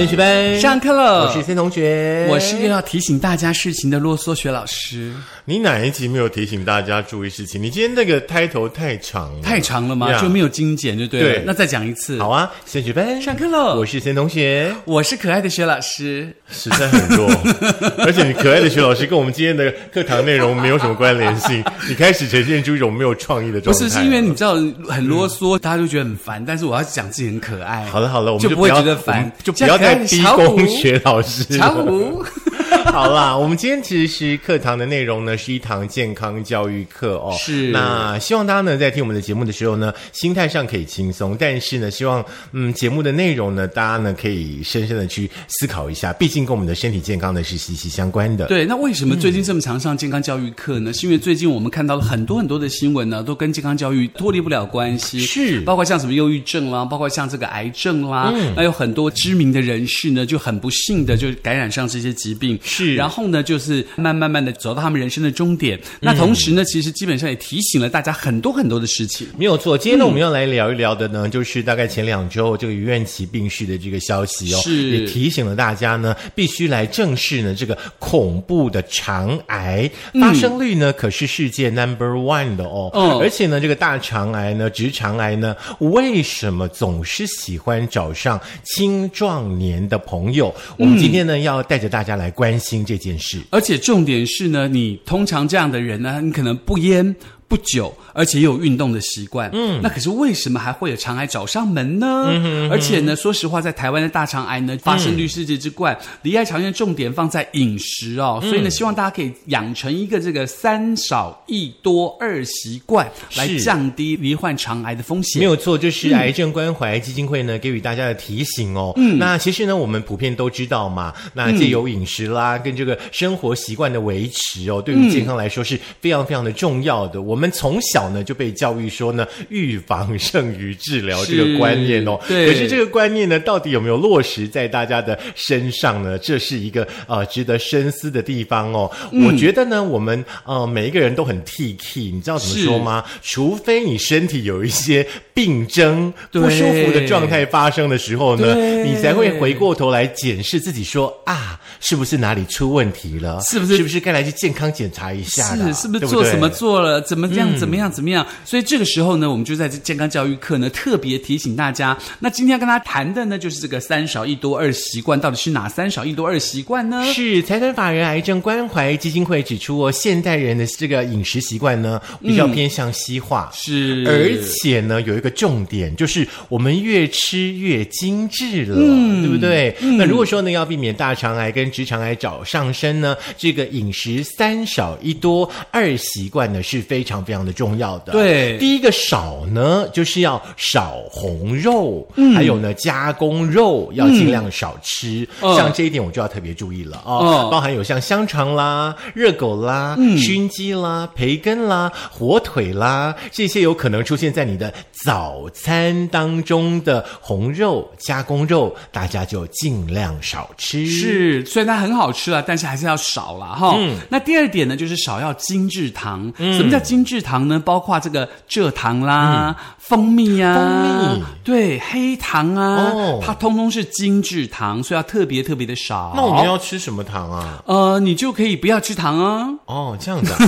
升学班上课了，我是森同学，我是又要提醒大家事情的啰嗦学老师。你哪一集没有提醒大家注意事情？你今天那个开头太长了，太长了吗？呀就没有精简，就对了。对那再讲一次。好，啊，先学班上课了我是森同学，我是可爱的学老师。实在很弱，而且你可爱的学老师跟我们今天的课堂内容没有什么关联性，你开始呈现出一种没有创意的状态。不是，是因为你知道很啰嗦，大家就觉得很烦。但是我要讲自己很可爱。好了好了，我们就不会觉得烦就不要再逼像可爱的小宫学老师了。巧虎，好啦，我们今天其实是课堂的内容呢，是一堂健康教育课哦。是那希望大家呢在听我们的节目的时候呢，心态上可以轻松，但是呢，希望嗯节目的内容呢，大家呢可以深深的去思考一下，毕竟跟我们的身体健康呢是息息相关的。对，那为什么最近这么常上健康教育课呢？是因为最近我们看到了很多很多的新闻呢，都跟健康教育脱离不了关系。是包括像什么忧郁症啦，包括像这个癌症啦，嗯那有很多知名的人士呢，就很不幸的就感染上这些疾病。是。然后呢，就是慢慢慢的走到他们人生的终点。那同时呢，其实基本上也提醒了大家很多很多的事情。没有错，今天呢，我们要来聊一聊的呢，就是大概前两周这个于愿琪病逝的这个消息哦，是。也提醒了大家呢，必须来正视呢这个恐怖的肠癌。发生率呢，可是世界 number one 的哦，嗯而且呢，这个大肠癌呢，直肠癌呢，为什么总是喜欢找上青壮年的朋友？我们今天呢，要带着大家来关担心这件事。而且重点是呢，你通常这样的人呢，你可能不烟不久，而且也有运动的习惯。嗯，那可是为什么还会有肠癌找上门呢？嗯而且呢，说实话，在台湾的大肠癌呢，发生率世界之冠，离癌常见重点放在饮食哦。所以呢，希望大家可以养成一个这个三少一多二习惯，来降低罹患肠癌的风险。没有错，就是癌症关怀基金会呢给予大家的提醒哦。嗯，那其实呢，我们普遍都知道嘛，那借由饮食啦，跟这个生活习惯的维持哦，对于健康来说是非常非常的重要的。我们从小呢就被教育说呢，预防胜于治疗这个观念哦。对可是这个观念呢，到底有没有落实在大家的身上呢？这是一个呃值得深思的地方哦。我觉得呢，我们呃每一个人都很 T K，你知道怎么说吗？除非你身体有一些病症、不舒服的状态发生的时候呢，你才会回过头来检视自己说啊，是不是哪里出问题了？是不是是不是该来去健康检查一下了？是是不是做什么做了？怎么样？怎么样？怎么样？所以这个时候呢，我们就在这健康教育课呢，特别提醒大家。那今天要跟大家谈的呢，就是这个三少一多二习惯，到底是哪三少一多二习惯呢？是财团法人癌症关怀基金会指出哦，现代人的这个饮食习惯呢，比较偏向西化。是，而且呢，有一个重点，就是我们越吃越精致了，嗯对不对？那如果说呢，要避免大肠癌跟直肠癌找上身呢，这个饮食三少一多二习惯呢是非常非常的重要的。对第一个少呢，就是要少红肉，嗯还有呢加工肉要尽量少吃。嗯像这一点我就要特别注意了哦，嗯包含有像香肠啦、热狗啦、熏鸡啦、培根啦、火腿啦，这些有可能出现在你的早餐当中的红肉、加工肉，大家就尽量少吃。是，虽然它很好吃了，但是还是要少了哈。嗯那第二点呢，就是少要精致糖。什么叫精制糖呢？包括这个蔗糖啦、蜂蜜啊、蜂蜜对，黑糖啊，哦它通通是精制糖，所以要特别特别的少。那我们要吃什么糖啊？呃，你就可以不要吃糖啊。哦，这样子、啊。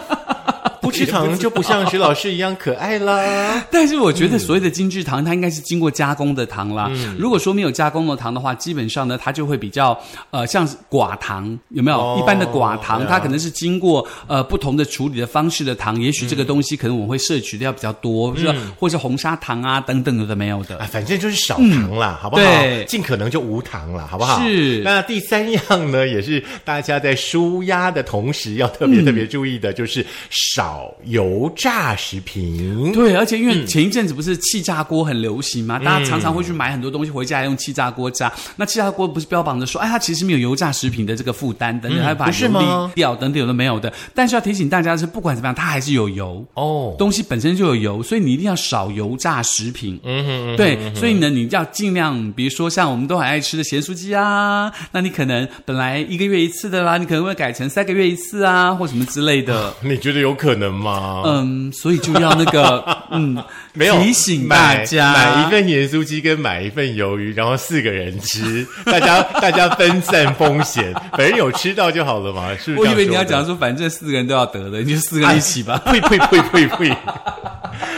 不吃糖就不像徐老师一样可爱啦。但是我觉得所谓的精制糖，它应该是经过加工的糖啦。如果说没有加工的糖的话，基本上呢，它就会比较呃，像寡糖，有没有？哦一般的寡糖，啊它可能是经过呃不同的处理的方式的糖，也许这个东西可能我们会摄取的要比较多，或者或是红砂糖啊等等有的没有的。啊，反正就是少糖啦，好不好？对尽可能就无糖了，好不好？是那第三样呢，也是大家在舒压的同时要特别特别注意的，就是少油炸食品。对，而且因嗯为前一阵子不是气炸锅很流行嘛，大家常常会去买很多东西回家用气炸锅炸。那气炸锅不是标榜着说，哎，它其实没有油炸食品的这个负担等等，还把油沥掉等等有的没有的。但是要提醒大家的是，不管怎么样，它还是有油。哦，东西本身就有油，所以你一定要少油炸食品。嗯哼嗯对，所以呢，你要尽量，比如说像我们都很爱吃的咸酥鸡啊，那你可能本来一个月一次的啦，你可能会改成三个月一次啊，或什么之类的。你觉得有可能嗯，所以就要那个 嗯，没有提醒大家买买一份盐酥鸡跟买一份鱿鱼，然后四个人吃，大家大家分散风险，反正有吃到就好了嘛，是不是？我以为你要讲，说，反正四个人都要得的，你就四个人一起吧。呸呸呸呸呸！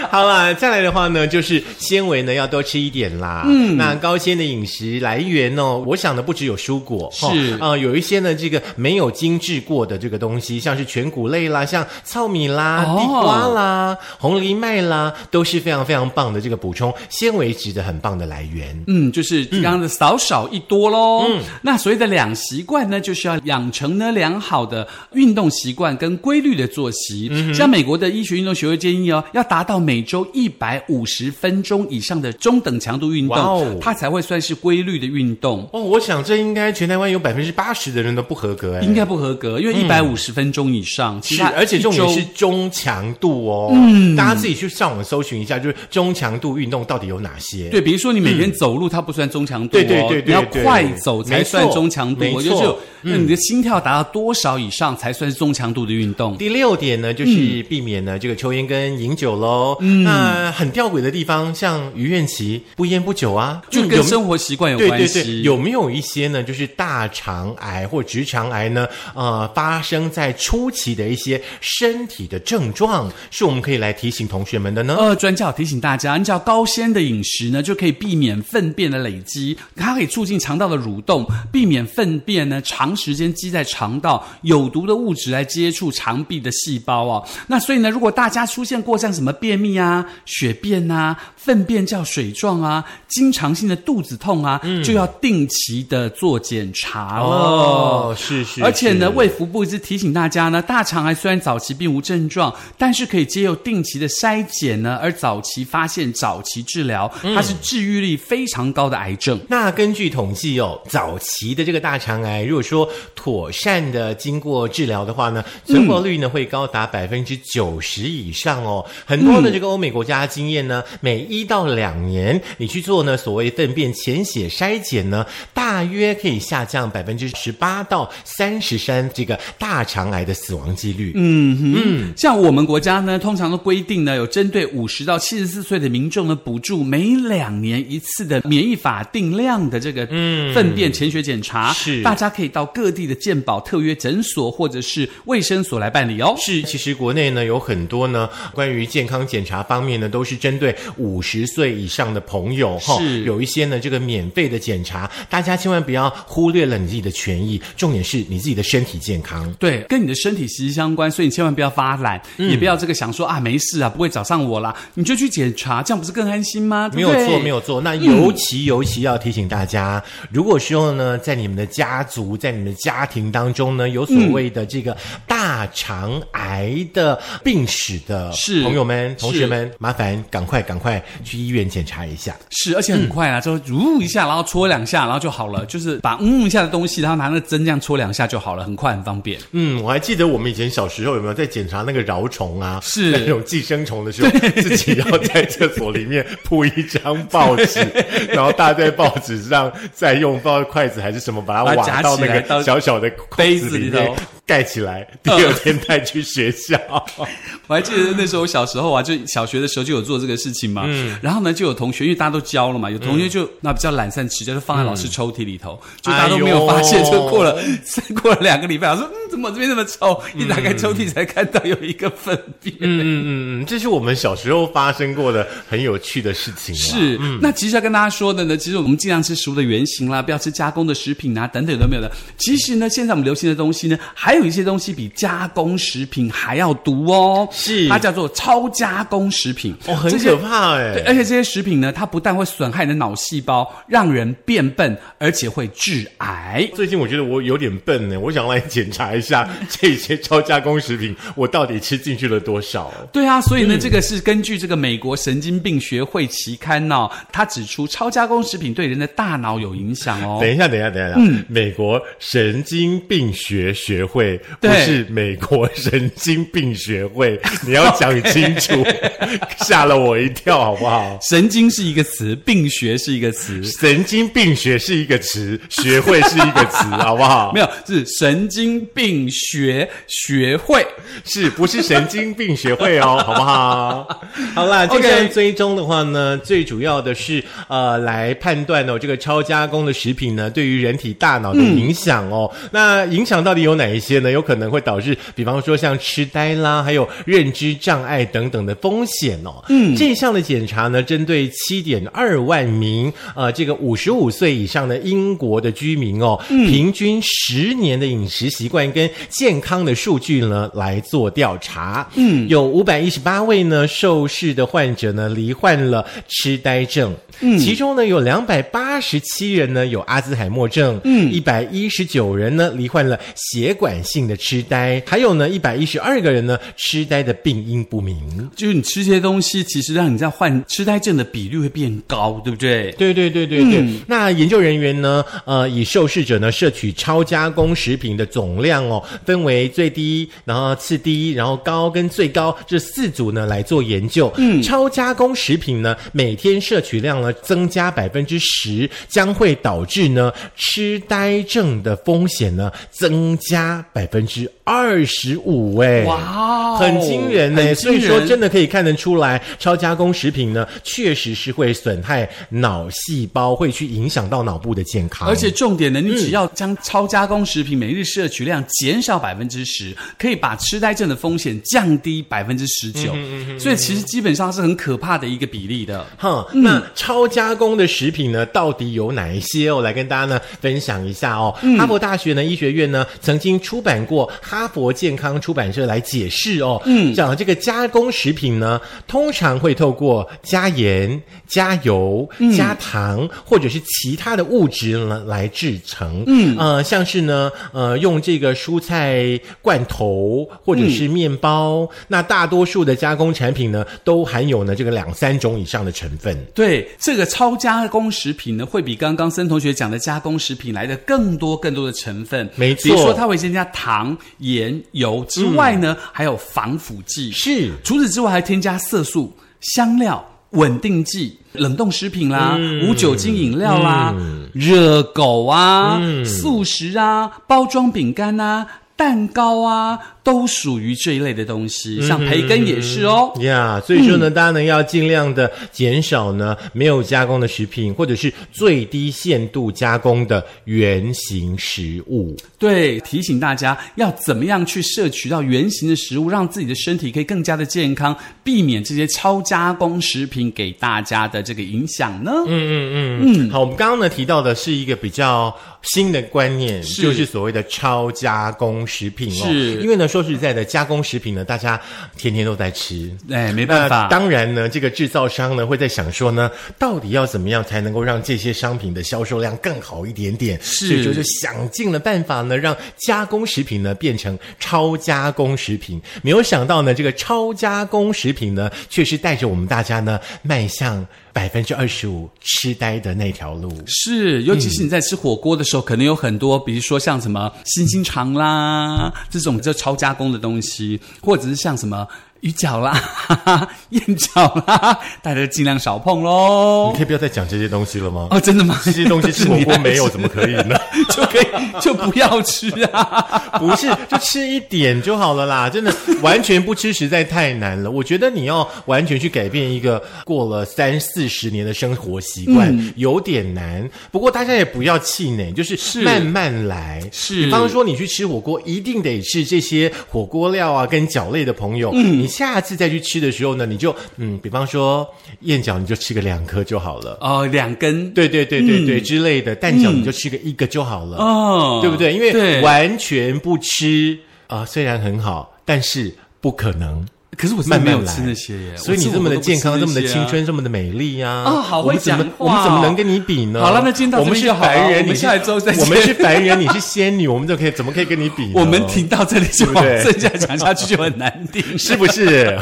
好啦，再来的话呢，就是纤维呢要多吃一点啦。嗯，那高纤的饮食来源哦，我想的不只有蔬果，是啊、有一些呢这个没有精制过的这个东西，像是全谷类啦，像糙米啦、哦地瓜啦、红藜麦啦，都是非常非常棒的这个补充纤维质的很棒的来源。嗯，就是刚刚的少少一多喽。嗯，那所谓的两习惯呢，就是要养成呢良好的运动习惯跟规律的作息。像美国的医学运动学会建议哦，要达到每周一百五十分钟以上的中等强度运动，哦它才会算是规律的运动。哦，我想这应该全台湾有百分之八十的人都不合格哎，应该不合格，因为一百五十分钟以上，其是，而且重点一周是中强度哦。嗯，大家自己去上网搜寻一下，就是中强度运动到底有哪些？对，比如说你每天走路，它不算中强度、哦，对对对对你要快走才算中强度哦，没错就是有那你的心跳达到多少以上才算是中强度的运动？第六点呢，就是避免呢、这个抽烟跟饮酒喽。嗯，那很吊诡的地方，像于愿琪不烟不酒啊，就跟生活习惯有关对对对，系。有没有一些呢，就是大肠癌或直肠癌呢？呃，发生在初期的一些身体的症状，是我们可以来提醒同学们的呢？呃，专家提醒大家，按照高纤的饮食呢，就可以避免粪便的累积，它可以促进肠道的蠕动，避免粪便呢长时间积在肠道，有毒的物质来接触肠壁的细胞哦。那所以呢，如果大家出现过像什么便秘啊、血便啊、粪便较水状啊、经常性的肚子痛啊，就要定期的做检查了。哦，是是，而且呢，是卫福部一直提醒大家呢，大肠癌虽然早期并无症状，但是可以借由定期的筛检呢，而早期发现、早期治疗，它是治愈率非常高的癌症。那根据统计哦，早期的这个大肠癌，如果说妥善的经过治疗的话呢，存活率呢会高达百分之九十以上哦。很多的这个欧美国家的经验呢，每一到两年你去做呢所谓粪便潜血筛检呢，大约可以下降百分之十八到三十三这个大肠癌的死亡几率。嗯嗯，像我们国家呢，通常都规定呢，有针对五十到七十四岁的民众呢，补助每两年一次的免疫法定量的这个粪便潜血检查。是大家可以到各地的健保特约诊所或者是卫生所来办理哦。是，其实国内呢有很多呢关于健康检查方面呢，都是针对五十岁以上的朋友哈，是有一些呢这个免费的检查，大家千万不要忽略了你自己的权益，重点是你自己的身体健康。对，跟你的身体息息相关，所以你千万不要发懒，嗯也不要这个想说啊没事啊，不会找上我啦，你就去检查，这样不是更安心吗？没有错，没有。有错。那尤其、尤其要提醒大家，如果说呢，在你们的家族、在你们的家庭当中呢，有所谓的这个大肠癌的病史的是朋友们、同是学们，麻烦赶快赶快去医院检查一下。是，而且很快啊，就呜一下，然后搓两下，然后就好了，就是把嗯一下的东西，然后拿那针这样搓两下就好了，很快很方便。嗯，我还记得我们以前小时候有没有在检查那个蛲虫啊？是那种寄生虫的时候，自己要在厕所里面铺一张报纸，然后搭在报纸上，再用不知道筷子还是什么把它挖到那个小小的杯子里面子里头盖起来，第二天带去学校。我还记得那时候我小时候啊，就小学的时候就有做这个事情嘛。嗯，然后呢，就有同学，因为大家都教了嘛，有同学就、那比较懒散持家，就放在老师抽屉里头，就大家都没有发现，哎就过了 过了两个礼拜，我说嗯，怎么这边那么臭？一打开抽屉才看到有一个粪便。嗯嗯嗯嗯，这是我们小时候发生过的很有趣的事情啦。是，那其实要跟大家说的呢，其实我们尽量吃食物的原型啦，不要吃加工的食品啊，等等都没有的。其实呢，现在我们流行的东西呢，还有一些东西比加工食品还要毒哦，是它叫做超加工食品，哦，很可怕哎、对，而且这些食品呢，它不但会损害你的脑细胞，让人变笨，而且会致癌。最近我觉得我有点笨呢，我想来检查一下 这些超加工食品，我到底吃进去了多少？对啊，所以嗯呢，这个是根据这个美国神经病学会期刊哦，它指出超加工食品对人的大脑有影响哦。等一下，等一下，等一下，嗯，美国神经病学学会会，不是美国神经病学会，你要讲清楚，吓了我一跳，好不好？神经是一个词，病学是一个词，神经病学是一个词，学会是一个词，好不好？没有是神经病学学会。是不是神经病学会哦？好不好？好啦，这 OK 个追踪的话呢，最主要的是呃，来判断哦，这个超加工的食品呢，对于人体大脑的影响哦。那影响到底有哪一些呢？有可能会导致，比方说像痴呆啦，还有认知障碍等等的风险哦。嗯，这项的检查呢，针对七点二万名呃这个五十五岁以上的英国的居民哦，平均十年的饮食习惯跟健康的数据呢来做调查。嗯，有五百一十八位呢受试的患者呢罹患了痴呆症，嗯，其中呢有两百八十七人呢有阿兹海默症，嗯，一百一十九人呢罹患了血管性的痴呆，还有呢一百一十二个人呢痴呆的病因不明。就是你吃这些东西，其实让你在患痴呆症的比率会变高，对不对？对对对对对。那研究人员呢，呃，以受试者呢摄取超加工食品的总量哦，分为最低、然后次低、然后高跟最高这四组呢来做研究。嗯，超加工食品呢每天摄取量呢增加百分之十，将会导致呢痴呆症的风险呢增加百分之二十五。哎，哇哦很惊人呢。很所以说真的可以看得出来，超加工食品呢确实是会损害脑细胞，会去影响到脑部的健康。而且重点呢，你只要将超加工食品每日摄取量减少百分之十，可以把痴呆症的风险降低百分之十九。所以其实基本上是很可怕的一个比例的。哼，那超加工的食品呢，到底有哪一些哦？来跟大家呢分享一下哦。哈佛大学呢医学院呢曾经出版过哈佛健康出版社来解释哦，嗯，讲这个加工食品呢，通常会透过加盐、加油、加糖或者是其他的物质呢来制成，嗯，呃，像是呢，呃，用这个蔬菜罐头或者是面包，那大多数的加工产品呢，都含有呢这个两三种以上的成分。对这个超加工食品呢，会比刚刚森同学讲的加工食品来的更多更多的成分。没错。比如说它会增加糖、盐、油之外呢，还有防腐剂。是。除此之外，还添加色素、香料、稳定剂、冷冻食品啦、无酒精饮料啦、热狗啊、素食啊、包装饼干啊、蛋糕啊，都属于这一类的东西。像培根也是哦。呀所以说呢，大家呢要尽量的减少呢没有加工的食品，或者是最低限度加工的原型食物。对，提醒大家要怎么样去摄取到原型的食物，让自己的身体可以更加的健康，避免这些超加工食品给大家的这个影响呢？嗯嗯嗯嗯，好，我们刚刚呢提到的是一个比较新的观念，是就是所谓的超加工食品哦。是因为呢说实在的，加工食品呢大家天天都在吃。哎，没办法，当然呢，这个制造商呢会在想说呢，到底要怎么样才能够让这些商品的销售量更好一点点？是所以就是想尽了办法呢，让加工食品呢变成超加工食品。没有想到呢，这个超加工食品呢，却是带着我们大家呢迈向百分之二十五痴呆的那条路。是，尤其是你在吃火锅的时候，可能有很多，比如说像什么星星肠啦这种就超加工的东西，或者是像什么鱼饺啦、哈 哈燕饺啦，大家尽量少碰喽你。可以不要再讲这些东西了吗？哦，真的吗？这些东西吃 火锅没有，怎么可以呢？就可以就不要吃啊？不是，就吃一点就好了啦。真的，完全不吃实在太难了。我觉得你要完全去改变一个过了三四十年的生活习惯，嗯有点难。不过大家也不要气馁，就是是慢慢来。是比方说你去吃火锅，一定得吃这些火锅料啊，跟饺类的朋友。嗯，你下次再去吃的时候呢，你就嗯，比方说燕饺，你就吃个两颗就好了。哦，两根对对对对对、之类的，蛋饺你就吃个一个就好了。嗯哦，对不对？因为完全不吃啊、虽然很好，但是不可能。可是我真的没有慢慢来吃那些耶，所以你这么的健康，这么的青春。这么的美丽啊！哦好会我们怎么讲话我们怎么哦能跟你比呢？好了那今天到我们是这里就好了凡人，你是下一周再我们是凡人，你是仙女，我们就可以怎么可以跟你比？我们停到这里就剩下讲下去就很难听，是不是？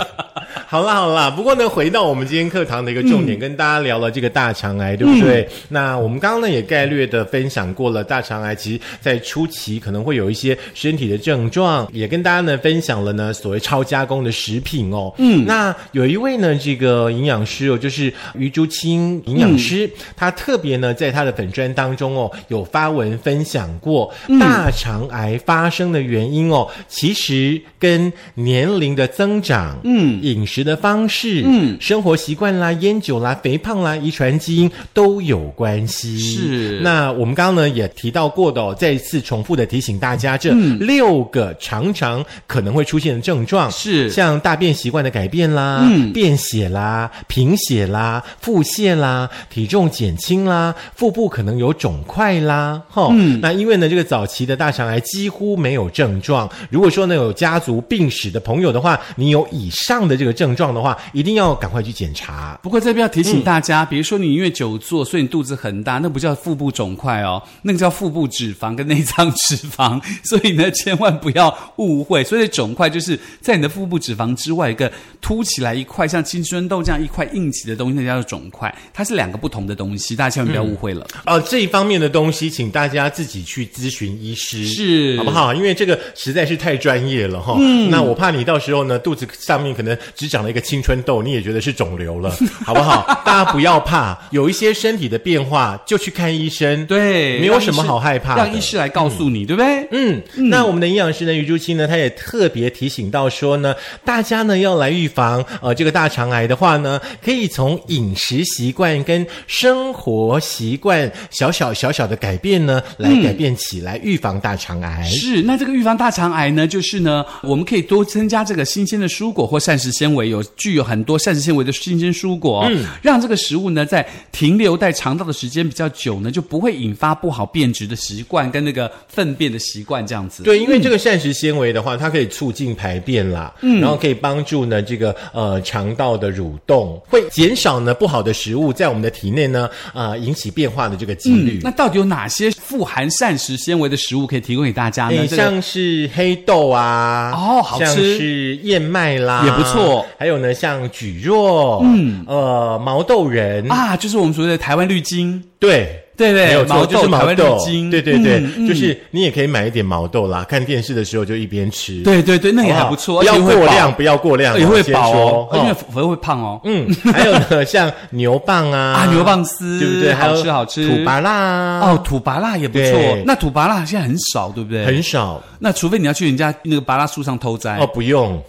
好啦好啦，不过呢，回到我们今天课堂的一个重点，跟大家聊了这个大肠癌，对不对？那我们刚刚呢也概略的分享过了，大肠癌其实在初期可能会有一些身体的症状，也跟大家呢分享了呢所谓超加工的食品哦。嗯，那有一位呢这个营养师哦，就是于朱清营养师，他特别呢在他的粉砖当中哦有发文分享过大肠癌发生的原因哦，其实跟年龄的增长、嗯。饮食的方式、嗯。生活习惯啦、烟酒啦、肥胖啦、遗传基因都有关系。是。那我们刚刚呢也提到过的哦，再一次重复的提醒大家，这六个常常可能会出现的症状是。像大便习惯的改变啦、嗯。便血啦、贫血啦、腹泻啦、体重减轻啦、腹部可能有肿块啦，哈、嗯。那因为呢，这个早期的大肠癌几乎没有症状。如果说呢有家族病史的朋友的话，你有以上的这个症状的话，一定要赶快去检查。不过这边要提醒大家，比如说你因为久坐，所以你肚子很大，那不叫腹部肿块哦，那个叫腹部脂肪跟内脏脂肪，所以呢千万不要误会。所以肿块就是在你的腹部脂肪之外，一个凸起来一块像青春痘这样一块硬起的东西，那叫做肿块，它是两个不同的东西，大家千万不要误会了。哦，这一方面的东西，请大家自己去咨询医师，是好不好？因为这个实在是太专业了哈。嗯那我怕你到时候呢，肚子上面可能只长了一个青春痘，你也觉得是肿瘤了，好不好？大家不要怕，有一些身体的变化就去看医生，对，没有什么好害怕的让医师来告诉你，对不对？嗯，那我们的营养师呢，于朱清呢，他也特别提醒到说呢，大家呢要来预防呃这个大肠癌的话呢，可以从饮食习惯跟生活习惯小小小小的改变呢，来改变起来，预防大肠癌。是，那这个预防大肠癌呢，就是呢，我们可以多增加这个新鲜的蔬果或膳食纤维，有具有很多膳食纤维的新鲜蔬果、嗯，让这个食物呢在停留在肠道的时间比较久呢，就不会引发不好变质的习惯跟那个粪便的习惯这样子。对，因为这个膳食纤维的话，它可以促进排便啦，嗯，然后可以帮助呢这个呃肠道的蠕动，会减少呢不好的食物在我们的体内呢呃引起变化的这个几率。那到底有哪些富含膳食纤维的食物可以提供给大家呢？像是黑豆啊，哦好吃像是燕麦啦，也不错。还有呢，像蒟蒻，嗯，呃，毛豆仁，啊，就是我们所谓的台湾绿金。对。对对没有错，毛就是毛豆。对对对，就是你也可以买一点毛豆啦，看电视的时候就一边吃，对对对，那也还不错，不要会过量，不要过量哦，也会先饱哦说，因为哦。否则会胖哦。嗯，还有呢，像牛蒡啊，啊，牛蒡丝。对不对？还好有吃好吃，土拔辣。啊哦，土拔辣也不错。那土拔辣现在很少，对不对？很少。那除非你要去人家那个拔辣树上偷摘。哦，。不用。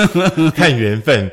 看缘分，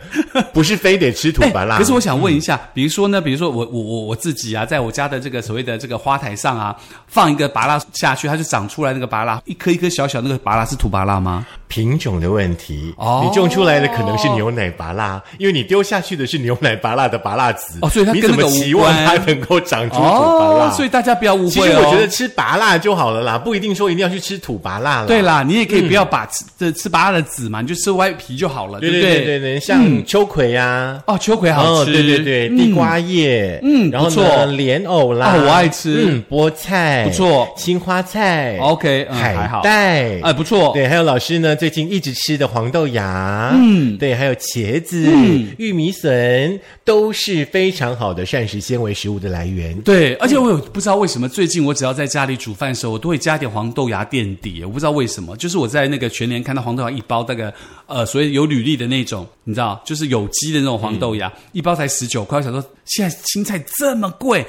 不是非得吃土拔辣。可是我想问一下，比如说呢，比如说我我我我自己啊，在我家的这个所谓的这个花台上啊，放一个芭拉下去，它就长出来那个芭拉，一颗一颗小小那个芭拉是土芭拉吗？品种的问题，哦你种出来的可能是牛奶拔辣，因为你丢下去的是牛奶拔辣的拔辣籽，哦所以它你怎么期望它能够长出土拔辣？哦，所以大家不要误会哦。其实我觉得吃拔辣就好了啦，不一定说一定要去吃土拔辣啦。对啦，你也可以不要把吃这吃拔辣的籽嘛，你就吃外皮就好了，对不对对对对，像秋葵呀。哦，秋葵好哦，吃，对对对，地瓜叶，嗯然后呢，莲藕啦，哦我爱吃嗯，菠菜不错青花菜 OK，嗯海好带，哎，不错，对，还有老师呢，最近一直吃的黄豆芽，嗯对，还有茄子、嗯玉米笋，都是非常好的膳食纤维食物的来源。对，而且我有不知道为什么最近我只要在家里煮饭的时候，我都会加点黄豆芽垫底。我不知道为什么，就是我在那个全联看到黄豆芽一包，大概呃，所以有履历的那种，你知道，就是有机的那种黄豆芽，一包才十九块。我想说，现在青菜这么贵。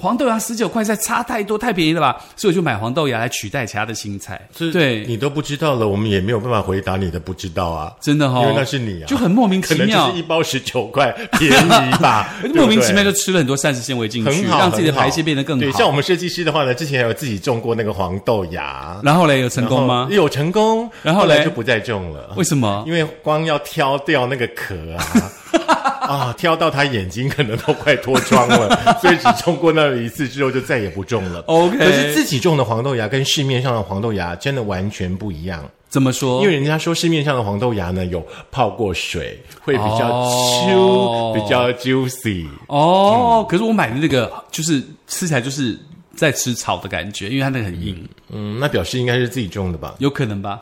黄豆芽十九块，实在差太多，太便宜了吧？所以我就买黄豆芽来取代其他的青菜。对，你都不知道了，我们也没有办法回答你的不知道啊，真的哈、哦，因为那是你啊，就很莫名其可能妙就是一包十九块，便宜吧，莫名其妙就吃了很多膳食纤维进去，让自己的排泄变得更好。对，像我们设计师的话呢，之前还有自己种过那个黄豆芽，然后嘞，有成功吗？有成功，然后嘞后来就不再种了。为什么？因为光要挑掉那个壳啊，啊，挑到他眼睛可能都快脱妆了，所以只种过那一次之后就再也不种了。OK 可是自己种的黄豆芽跟市面上的黄豆芽真的完全不一样，怎么说？因为人家说市面上的黄豆芽呢有泡过水，会比较哦 chew，、比较 juicy。哦，可是我买的那个就是吃起来就是在吃草的感觉，因为它那个很硬。嗯，那表示应该是自己种的吧？有可能吧。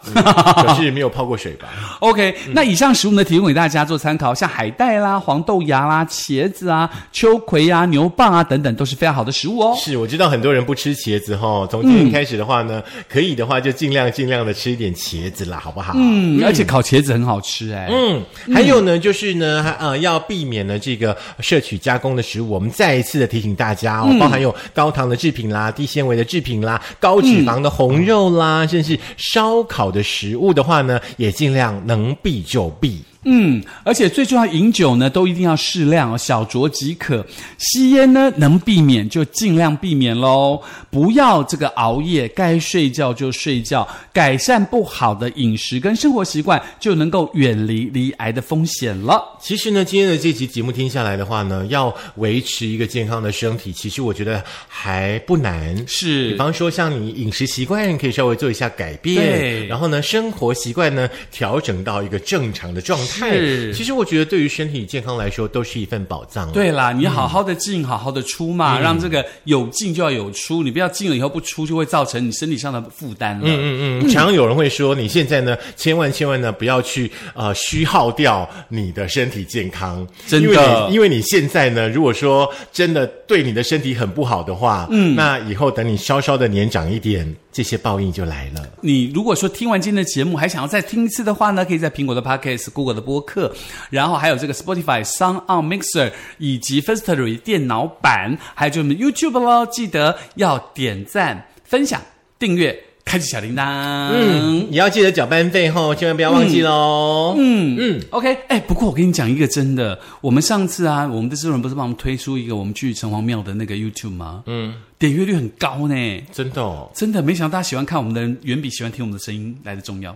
表示没有泡过水吧？OK，、那以上食物呢，提供给大家做参考，像海带啦、黄豆芽啦、茄子啊、秋葵啊、牛蒡啊等等，都是非常好的食物哦。是，我知道很多人不吃茄子哈。从今天开始的话呢，可以的话就尽量尽量的吃一点茄子啦，好不好？嗯，而且烤茄子很好吃哎。嗯，还有呢，就是呢，还呃，要避免呢这个摄取加工的食物。我们再一次的提醒大家哦，包含有高糖的制品啦、低纤维的制品啦、高脂肪的红肉啦，甚至烧烤的食物的话呢，也尽量能避就避。嗯，而且最重要，饮酒呢都一定要适量哦，小酌即可。吸烟呢能避免就尽量避免喽，不要这个熬夜，该睡觉就睡觉，改善不好的饮食跟生活习惯，就能够远离离癌的风险了。其实呢，今天的这集节目听下来的话呢，要维持一个健康的身体，其实我觉得还不难。是比，方说，像你饮食习惯可以稍微做一下改变，对然后呢，生活习惯呢调整到一个正常的状态。是。其实我觉得对于身体健康来说，都是一份宝藏。，对啦，你好好的进，好好的出嘛，让这个有进就要有出，你不要进了以后不出，就会造成你身体上的负担了。嗯嗯，常常有人会说，你现在呢，千万千万呢，不要去呃虚耗掉你的身体健康，真的。因为你现在呢，如果说真的对你的身体很不好的话，嗯，那以后等你稍稍的年长一点，这些报应就来了。你如果说听完今天的节目还想要再听一次的话呢，可以在苹果的 Podcast、Google 的播客，然后还有这个 Spotify、Sound On Mixer 以及 Firstory 电脑版，还有就是 YouTube 喽，记得要点赞、分享、订阅、开启小铃铛。嗯，也要记得缴班费后，千万不要忘记喽。嗯嗯，OK，哎，不过我跟你讲一个真的，我们上次啊，我们的制作人不是帮我们推出一个我们去城隍庙的那个 YouTube 吗？嗯，点阅率很高呢，真的哦。真的没想到大家喜欢看我们的人远比喜欢听我们的声音来的重要。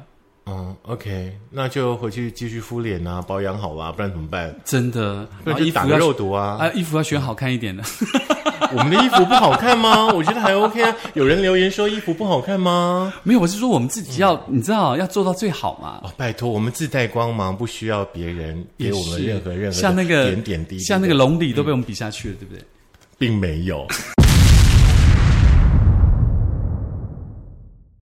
嗯，OK，那就回去继续敷脸啊，保养好啦，不然怎么办？真的，不然然后衣服要就打个肉毒啊。啊，衣服要选好看一点的。我们的衣服不好看吗？我觉得还 OK 啊。有人留言说衣服不好看吗？没有，我是说我们自己要，你知道要做到最好嘛。哦，拜托，我们自带光芒，不需要别人给我们任何任何像那个点点滴滴，像那个龙里都被我们比下去了，对不对？并没有。